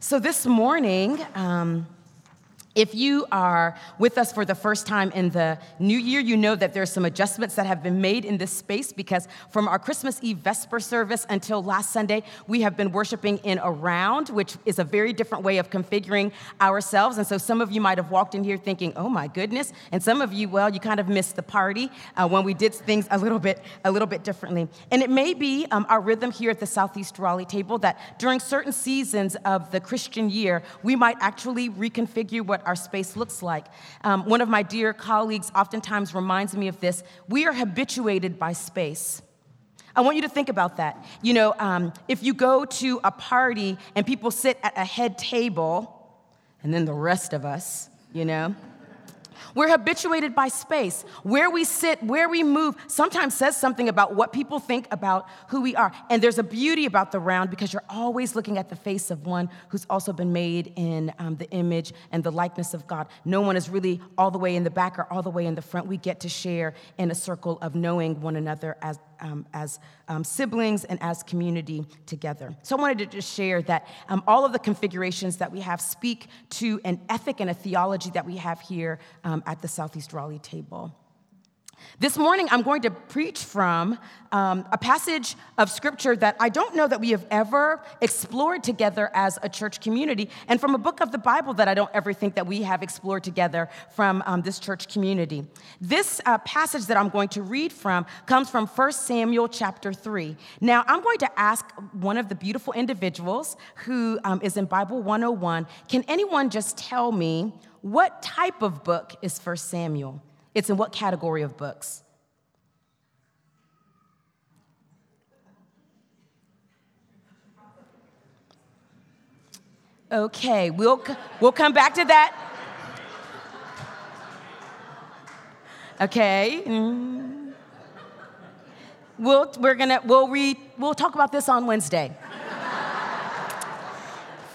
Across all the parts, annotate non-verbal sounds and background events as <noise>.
So, this morning, um, if you are with us for the first time in the new year, you know that there's some adjustments that have been made in this space because from our Christmas Eve Vesper service until last Sunday, we have been worshiping in a round, which is a very different way of configuring ourselves. And so some of you might have walked in here thinking, oh my goodness. And some of you, well, you kind of missed the party uh, when we did things a little bit, a little bit differently. And it may be um, our rhythm here at the Southeast Raleigh table that during certain seasons of the Christian year, we might actually reconfigure what our space looks like. Um, one of my dear colleagues oftentimes reminds me of this. We are habituated by space. I want you to think about that. You know, um, if you go to a party and people sit at a head table, and then the rest of us, you know, we're habituated by space. Where we sit, where we move, sometimes says something about what people think about who we are. And there's a beauty about the round because you're always looking at the face of one who's also been made in um, the image and the likeness of God. No one is really all the way in the back or all the way in the front. We get to share in a circle of knowing one another as um, as um, siblings and as community together. So I wanted to just share that um, all of the configurations that we have speak to an ethic and a theology that we have here um, at the Southeast Raleigh table. This morning, I'm going to preach from um, a passage of scripture that I don't know that we have ever explored together as a church community, and from a book of the Bible that I don't ever think that we have explored together from um, this church community. This uh, passage that I'm going to read from comes from 1 Samuel chapter 3. Now, I'm going to ask one of the beautiful individuals who um, is in Bible 101 can anyone just tell me what type of book is 1 Samuel? It's in what category of books? Okay, we'll, we'll come back to that. Okay. Mm. We'll, we're gonna, we'll read, we'll talk about this on Wednesday.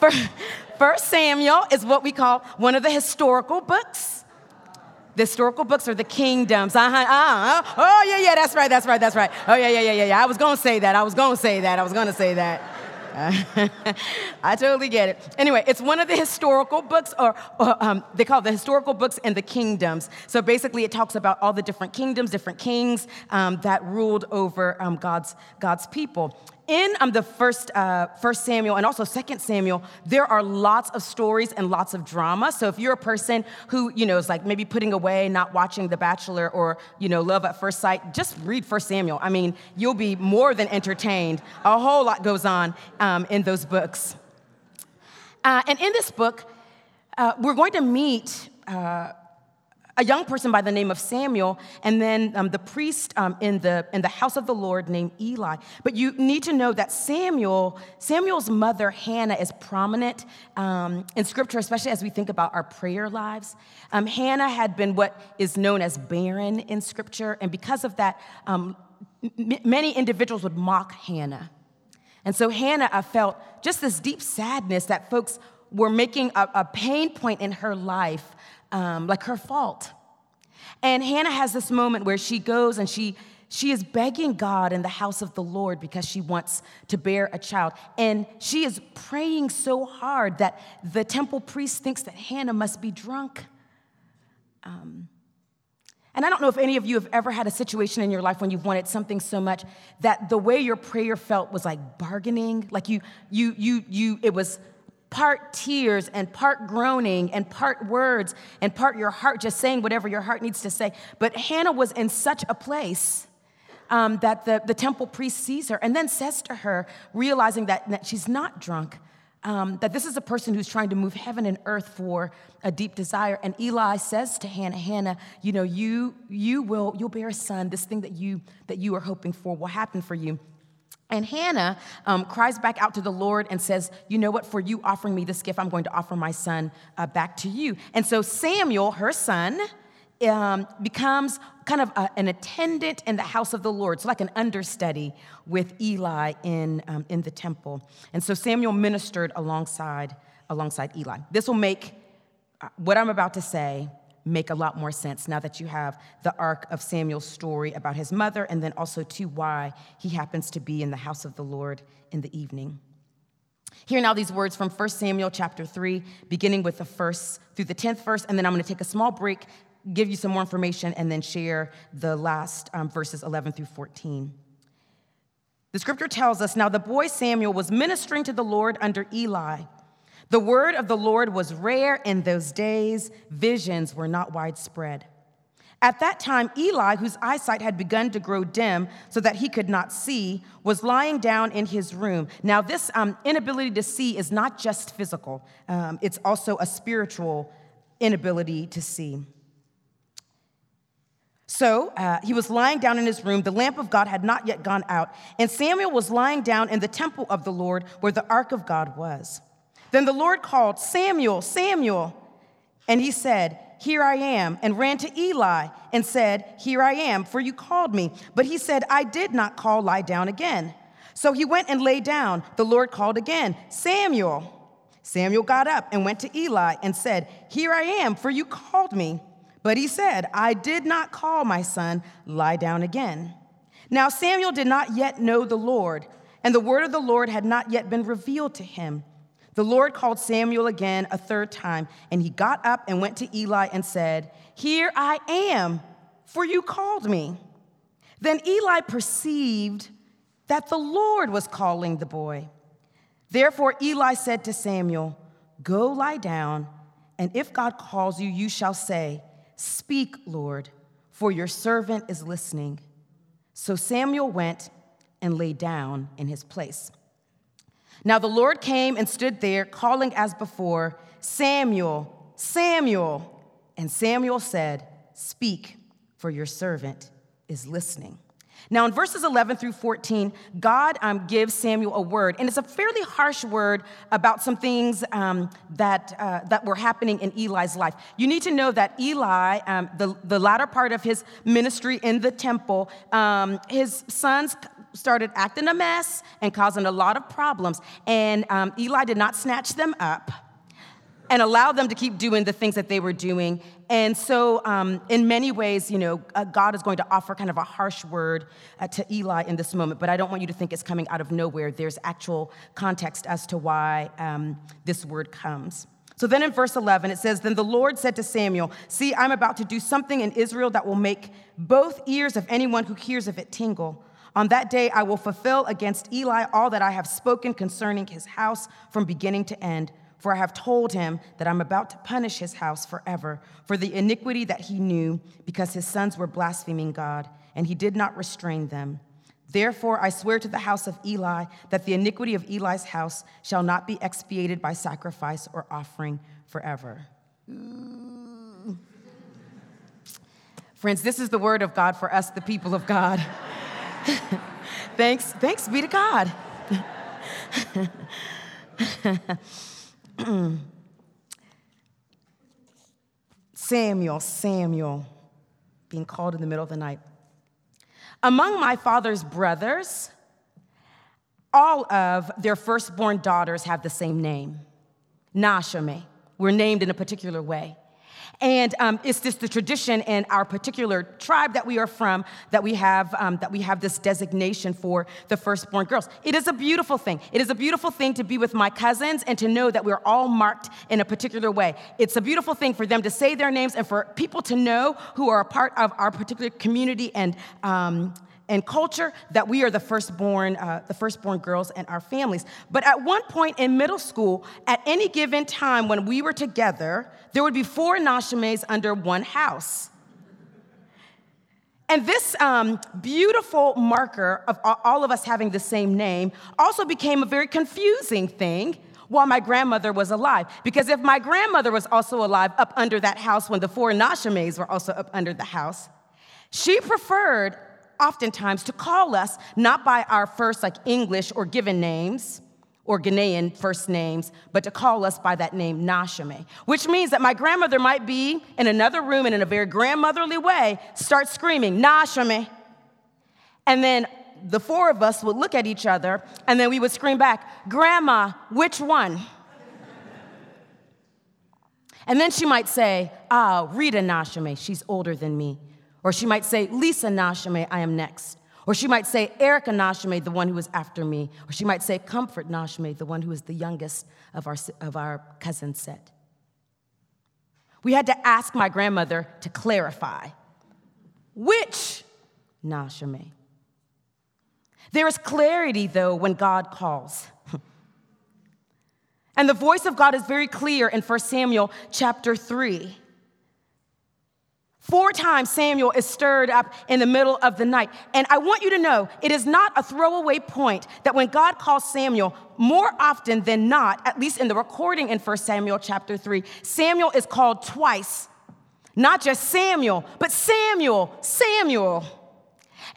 <laughs> First Samuel is what we call one of the historical books. The historical books are the kingdoms. Uh-huh, uh-huh. Oh, yeah, yeah, that's right, that's right, that's right. Oh, yeah, yeah, yeah, yeah, yeah. I was going to say that. I was going to say that. I was going to say that. <laughs> I totally get it. Anyway, it's one of the historical books, or, or um, they call it the historical books and the kingdoms. So basically, it talks about all the different kingdoms, different kings um, that ruled over um, God's, God's people in um, the first, uh, first Samuel and also Second Samuel, there are lots of stories and lots of drama. So if you're a person who, you know, is like maybe putting away, not watching The Bachelor or, you know, Love at First Sight, just read First Samuel. I mean, you'll be more than entertained. A whole lot goes on um, in those books. Uh, and in this book, uh, we're going to meet uh, a young person by the name of Samuel, and then um, the priest um, in, the, in the house of the Lord named Eli. But you need to know that Samuel, Samuel's mother, Hannah, is prominent um, in scripture, especially as we think about our prayer lives. Um, Hannah had been what is known as barren in scripture, and because of that, um, m- many individuals would mock Hannah. And so Hannah I felt just this deep sadness that folks were making a, a pain point in her life um, like her fault. And Hannah has this moment where she goes and she she is begging God in the house of the Lord because she wants to bear a child. And she is praying so hard that the temple priest thinks that Hannah must be drunk. Um, and I don't know if any of you have ever had a situation in your life when you've wanted something so much that the way your prayer felt was like bargaining, like you, you, you, you, it was part tears and part groaning and part words and part your heart just saying whatever your heart needs to say. But Hannah was in such a place um, that the, the temple priest sees her and then says to her, realizing that, that she's not drunk, um, that this is a person who's trying to move heaven and earth for a deep desire. And Eli says to Hannah, Hannah, you know, you, you will, you'll bear a son. This thing that you, that you are hoping for will happen for you. And Hannah um, cries back out to the Lord and says, You know what? For you offering me this gift, I'm going to offer my son uh, back to you. And so Samuel, her son, um, becomes kind of a, an attendant in the house of the Lord, so like an understudy with Eli in, um, in the temple. And so Samuel ministered alongside, alongside Eli. This will make uh, what I'm about to say make a lot more sense now that you have the arc of Samuel's story about his mother and then also to why he happens to be in the house of the Lord in the evening. Hear now these words from 1 Samuel chapter 3, beginning with the first through the 10th verse, and then I'm going to take a small break, give you some more information, and then share the last um, verses 11 through 14. The scripture tells us now the boy Samuel was ministering to the Lord under Eli. The word of the Lord was rare in those days, visions were not widespread. At that time, Eli, whose eyesight had begun to grow dim so that he could not see, was lying down in his room. Now, this um, inability to see is not just physical, um, it's also a spiritual inability to see. So uh, he was lying down in his room. The lamp of God had not yet gone out, and Samuel was lying down in the temple of the Lord where the ark of God was. Then the Lord called, Samuel, Samuel. And he said, here I am, and ran to Eli and said, Here I am, for you called me. But he said, I did not call, lie down again. So he went and lay down. The Lord called again, Samuel. Samuel got up and went to Eli and said, Here I am, for you called me. But he said, I did not call my son, lie down again. Now Samuel did not yet know the Lord, and the word of the Lord had not yet been revealed to him. The Lord called Samuel again a third time, and he got up and went to Eli and said, Here I am, for you called me. Then Eli perceived that the Lord was calling the boy. Therefore, Eli said to Samuel, Go lie down, and if God calls you, you shall say, Speak, Lord, for your servant is listening. So Samuel went and lay down in his place. Now the Lord came and stood there, calling as before, Samuel, Samuel. And Samuel said, Speak, for your servant is listening. Now, in verses 11 through 14, God um, gives Samuel a word, and it's a fairly harsh word about some things um, that, uh, that were happening in Eli's life. You need to know that Eli, um, the, the latter part of his ministry in the temple, um, his sons started acting a mess and causing a lot of problems. And um, Eli did not snatch them up and allow them to keep doing the things that they were doing. And so, um, in many ways, you know, uh, God is going to offer kind of a harsh word uh, to Eli in this moment, but I don't want you to think it's coming out of nowhere. There's actual context as to why um, this word comes. So then in verse 11, it says, Then the Lord said to Samuel, See, I'm about to do something in Israel that will make both ears of anyone who hears of it tingle. On that day, I will fulfill against Eli all that I have spoken concerning his house from beginning to end. For I have told him that I'm about to punish his house forever for the iniquity that he knew, because his sons were blaspheming God, and he did not restrain them. Therefore, I swear to the house of Eli that the iniquity of Eli's house shall not be expiated by sacrifice or offering forever. Friends, this is the word of God for us, the people of God. Thanks, thanks be to God. Samuel, Samuel, being called in the middle of the night. Among my father's brothers, all of their firstborn daughters have the same name, Nashame. We're named in a particular way. And um, it's just the tradition in our particular tribe that we are from that we have um, that we have this designation for the firstborn girls. It is a beautiful thing. It is a beautiful thing to be with my cousins and to know that we're all marked in a particular way. It's a beautiful thing for them to say their names and for people to know who are a part of our particular community and. Um, and culture that we are the firstborn, uh, the firstborn girls in our families. But at one point in middle school, at any given time when we were together, there would be four Nashames under one house. And this um, beautiful marker of all of us having the same name also became a very confusing thing while my grandmother was alive. Because if my grandmother was also alive up under that house when the four Nashames were also up under the house, she preferred oftentimes to call us not by our first, like English or given names or Ghanaian first names, but to call us by that name, Nashame, which means that my grandmother might be in another room and in a very grandmotherly way start screaming, Nashame. And then the four of us would look at each other and then we would scream back, Grandma, which one? and then she might say, Ah, Rita Nashame, she's older than me. Or she might say, Lisa Nashame, I am next. Or she might say, Erica Nashime, the one who is after me. Or she might say, Comfort Nashime, the one who is the youngest of our, of our cousin set. We had to ask my grandmother to clarify which Nashime. There is clarity, though, when God calls. <laughs> and the voice of God is very clear in 1 Samuel chapter 3. Four times Samuel is stirred up in the middle of the night. And I want you to know it is not a throwaway point that when God calls Samuel, more often than not, at least in the recording in 1 Samuel chapter 3, Samuel is called twice. Not just Samuel, but Samuel, Samuel.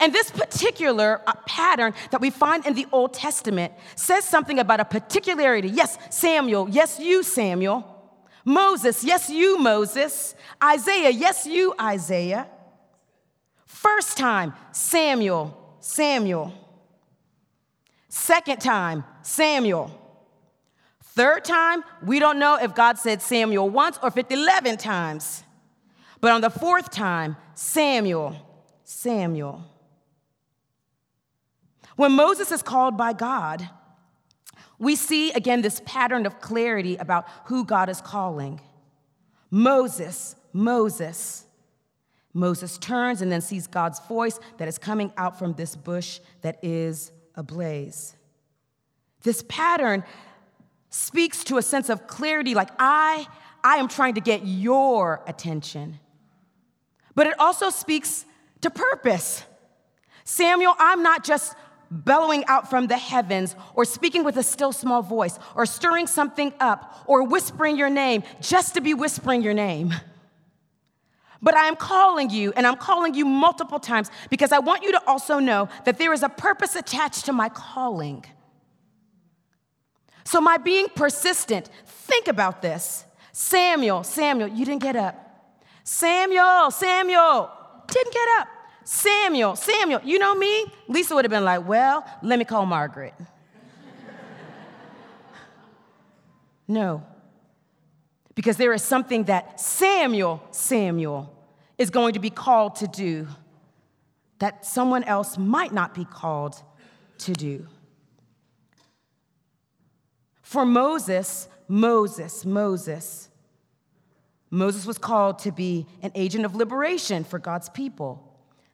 And this particular uh, pattern that we find in the Old Testament says something about a particularity. Yes, Samuel. Yes, you, Samuel. Moses, yes, you, Moses. Isaiah, yes, you, Isaiah. First time, Samuel, Samuel. Second time, Samuel. Third time, we don't know if God said Samuel once or if it's 11 times. But on the fourth time, Samuel, Samuel. When Moses is called by God, we see again this pattern of clarity about who God is calling. Moses, Moses. Moses turns and then sees God's voice that is coming out from this bush that is ablaze. This pattern speaks to a sense of clarity like I I am trying to get your attention. But it also speaks to purpose. Samuel, I'm not just bellowing out from the heavens, or speaking with a still small voice, or stirring something up, or whispering your name just to be whispering your name. But I am calling you, and I'm calling you multiple times because I want you to also know that there is a purpose attached to my calling. So, my being persistent, think about this. Samuel, Samuel, you didn't get up. Samuel, Samuel, didn't get up. Samuel, Samuel, you know me? Lisa would have been like, well, let me call Margaret. no. Because there is something that Samuel, Samuel, is going to be called to do that someone else might not be called to do. For Moses, Moses, Moses, Moses was called to be an agent of liberation for God's people.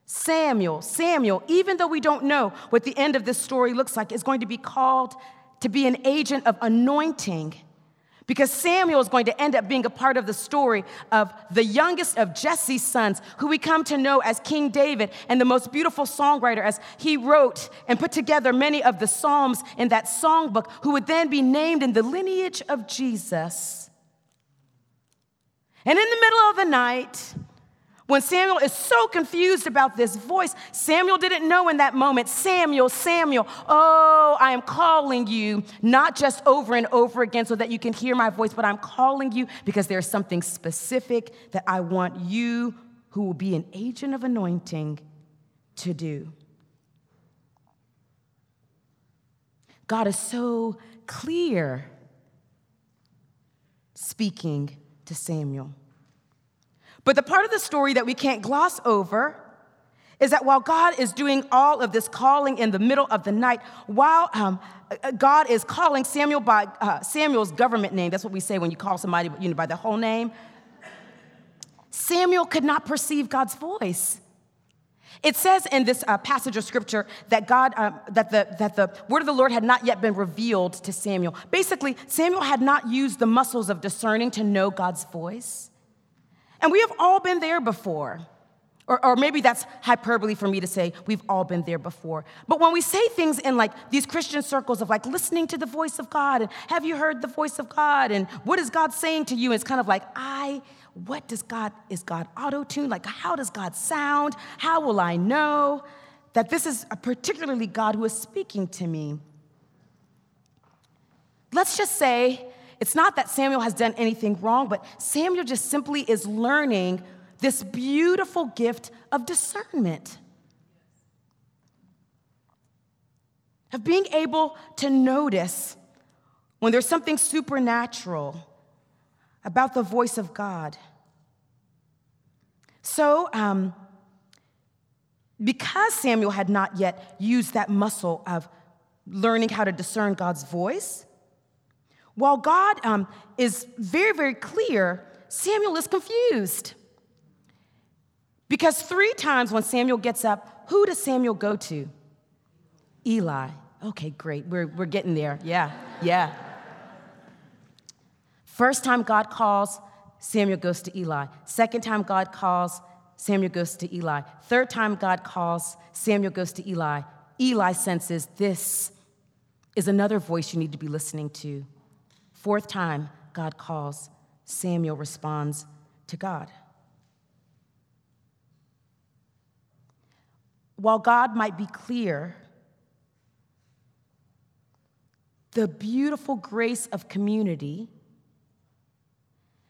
Samuel, Samuel, even though we don't know what the end of this story looks like, is going to be called to be an agent of anointing. Because Samuel is going to end up being a part of the story of the youngest of Jesse's sons, who we come to know as King David and the most beautiful songwriter, as he wrote and put together many of the Psalms in that songbook, who would then be named in the lineage of Jesus. And in the middle of the night, when Samuel is so confused about this voice, Samuel didn't know in that moment, Samuel, Samuel, oh, I am calling you, not just over and over again so that you can hear my voice, but I'm calling you because there's something specific that I want you, who will be an agent of anointing, to do. God is so clear speaking to Samuel. But the part of the story that we can't gloss over is that while God is doing all of this calling in the middle of the night, while um, uh, God is calling Samuel by uh, Samuel's government name, that's what we say when you call somebody you know, by the whole name, Samuel could not perceive God's voice. It says in this uh, passage of scripture that God, uh, that, the, that the word of the Lord had not yet been revealed to Samuel. Basically, Samuel had not used the muscles of discerning to know God's voice. And we have all been there before. Or, or, maybe that's hyperbole for me to say we've all been there before. But when we say things in like these Christian circles of like listening to the voice of God and have you heard the voice of God and what is God saying to you? It's kind of like, I, what does God, is God auto tuned? Like, how does God sound? How will I know that this is a particularly God who is speaking to me? Let's just say it's not that Samuel has done anything wrong, but Samuel just simply is learning this beautiful gift of discernment. Of being able to notice when there's something supernatural about the voice of God. So, um, because Samuel had not yet used that muscle of learning how to discern God's voice, while God um, is very, very clear, Samuel is confused. Because three times when Samuel gets up, who does Samuel go to? Eli. Okay, great. We're, we're getting there. Yeah, yeah. First time God calls, Samuel goes to Eli. Second time God calls, Samuel goes to Eli. Third time God calls, Samuel goes to Eli. Eli senses this is another voice you need to be listening to. Fourth time God calls, Samuel responds to God. While God might be clear, the beautiful grace of community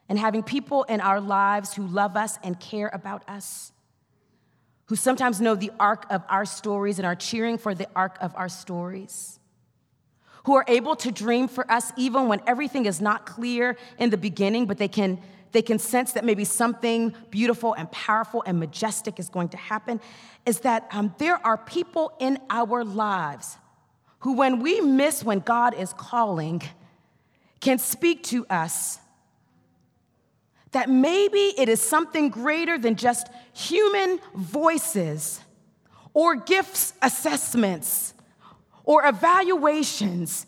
and having people in our lives who love us and care about us, who sometimes know the arc of our stories and are cheering for the arc of our stories, who are able to dream for us even when everything is not clear in the beginning, but they can, they can sense that maybe something beautiful and powerful and majestic is going to happen, is that um, there are people in our lives who, when we miss when God is calling, can speak to us that maybe it is something greater than just human voices or gifts assessments or evaluations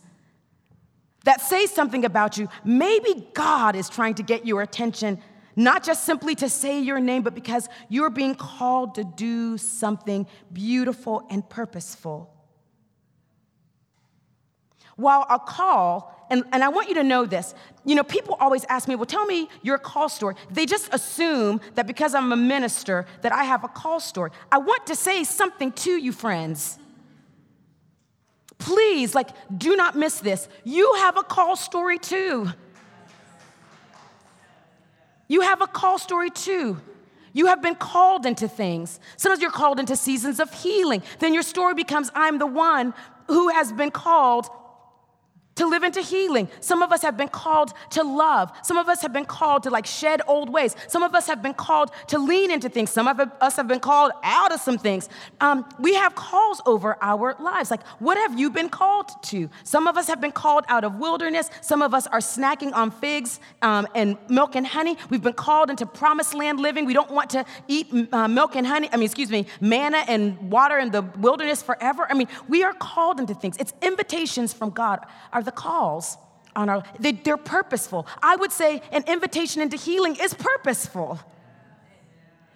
that say something about you. Maybe God is trying to get your attention, not just simply to say your name, but because you're being called to do something beautiful and purposeful. While a call, and, and I want you to know this, you know, people always ask me, well, tell me your call story. They just assume that because I'm a minister, that I have a call story. I want to say something to you, friends. Please, like, do not miss this. You have a call story too. You have a call story too. You have been called into things. Sometimes you're called into seasons of healing. Then your story becomes I'm the one who has been called to live into healing. Some of us have been called to love. Some of us have been called to like shed old ways. Some of us have been called to lean into things. Some of us have been called out of some things. Um, we have calls over our lives. Like, what have you been called to? Some of us have been called out of wilderness. Some of us are snacking on figs um, and milk and honey. We've been called into promised land living. We don't want to eat uh, milk and honey, I mean, excuse me, manna and water in the wilderness forever. I mean, we are called into things. It's invitations from God. Are the calls on our, they, they're purposeful. I would say an invitation into healing is purposeful.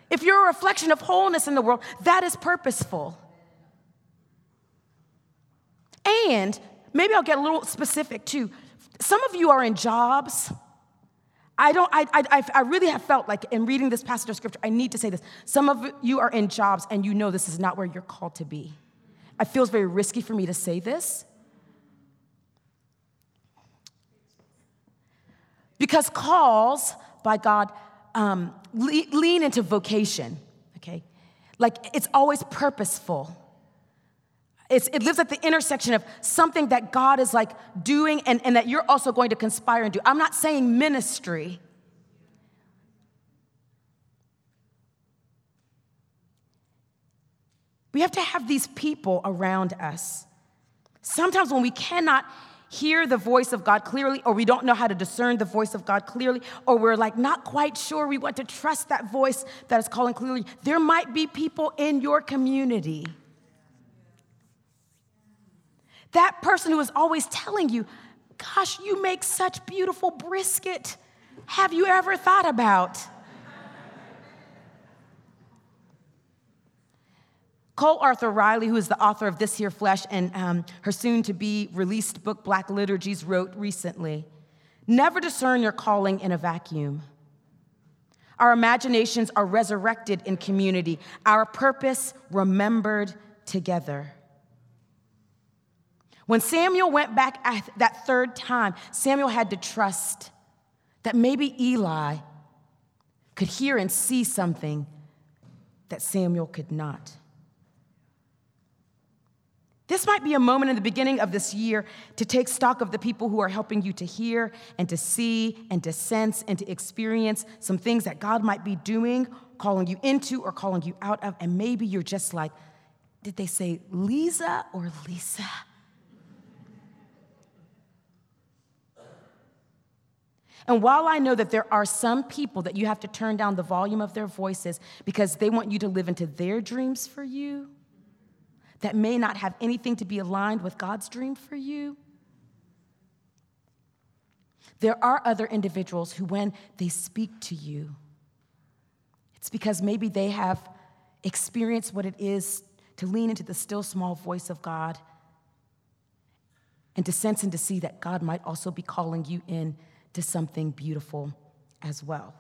If you're a reflection of wholeness in the world, that is purposeful. And maybe I'll get a little specific too. Some of you are in jobs. I don't, I, I, I really have felt like in reading this passage of scripture, I need to say this. Some of you are in jobs and you know this is not where you're called to be. It feels very risky for me to say this, Because calls by God um, lean into vocation, okay? Like it's always purposeful. It's, it lives at the intersection of something that God is like doing and, and that you're also going to conspire and do. I'm not saying ministry. We have to have these people around us. Sometimes when we cannot hear the voice of God clearly, or we don't know how to discern the voice of God clearly, or we're like not quite sure we want to trust that voice that is calling clearly, there might be people in your community. That person who is always telling you, Gosh, you make such beautiful brisket. Have you ever thought about? Cole Arthur Riley, who is the author of This Here Flesh and um, her soon to be released book, Black Liturgies, wrote recently Never discern your calling in a vacuum. Our imaginations are resurrected in community, our purpose remembered together. When Samuel went back that third time, Samuel had to trust that maybe Eli could hear and see something that Samuel could not. This might be a moment in the beginning of this year to take stock of the people who are helping you to hear and to see and to sense and to experience some things that God might be doing, calling you into or calling you out of. And maybe you're just like, did they say Lisa or Lisa? And while I know that there are some people that you have to turn down the volume of their voices because they want you to live into their dreams for you, that may not have anything to be aligned with God's dream for you, there are other individuals who, when they speak to you, it's because maybe they have experienced what it is to lean into the still small voice of God and to sense and to see that God might also be calling you in to something beautiful as well.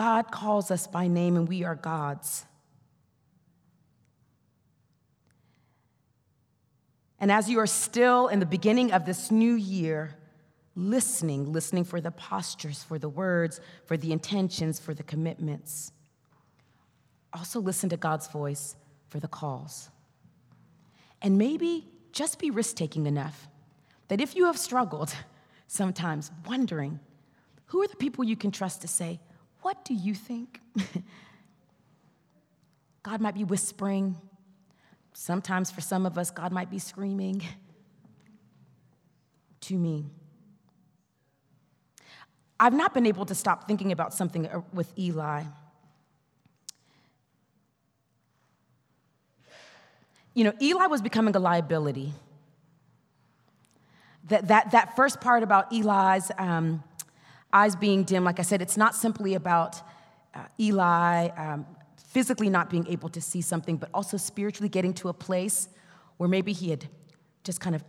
God calls us by name and we are God's. And as you are still in the beginning of this new year, listening, listening for the postures, for the words, for the intentions, for the commitments, also listen to God's voice for the calls. And maybe just be risk taking enough that if you have struggled <laughs> sometimes wondering, who are the people you can trust to say, What do you think? <laughs> God might be whispering. Sometimes for some of us, God might be screaming to me. I've not been able to stop thinking about something uh, with Eli. you know, Eli was becoming a liability. That, that, that first part about Eli's um, eyes being dim, like I said, it's not simply about uh, Eli um, physically not being able to see something, but also spiritually getting to a place where maybe he had just kind of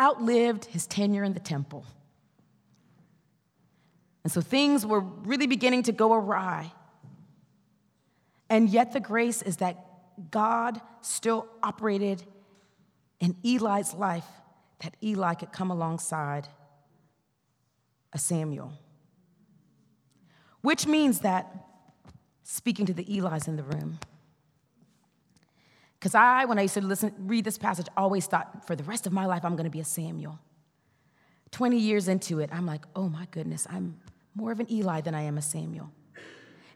outlived his tenure in the temple. And so things were really beginning to go awry. And yet, the grace is that God still operated in Eli's life, that Eli could come alongside a Samuel. Which means that, speaking to the Eli's in the room, because I, when I used to listen, read this passage, always thought for the rest of my life I'm going to be a Samuel. 20 years into it, I'm like, oh my goodness, I'm more of an Eli than I am a Samuel.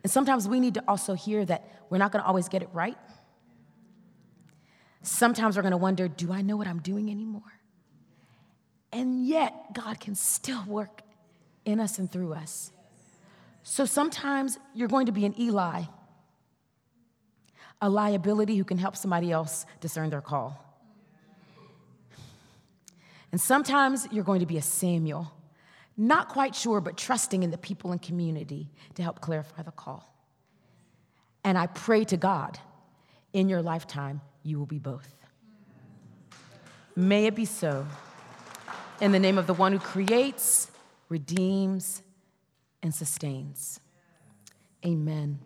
And sometimes we need to also hear that we're not going to always get it right. Sometimes we're going to wonder do I know what I'm doing anymore? And yet, God can still work in us and through us. So sometimes you're going to be an Eli, a liability who can help somebody else discern their call. And sometimes you're going to be a Samuel, not quite sure, but trusting in the people and community to help clarify the call. And I pray to God in your lifetime you will be both. May it be so. In the name of the one who creates, redeems, and sustains. Amen.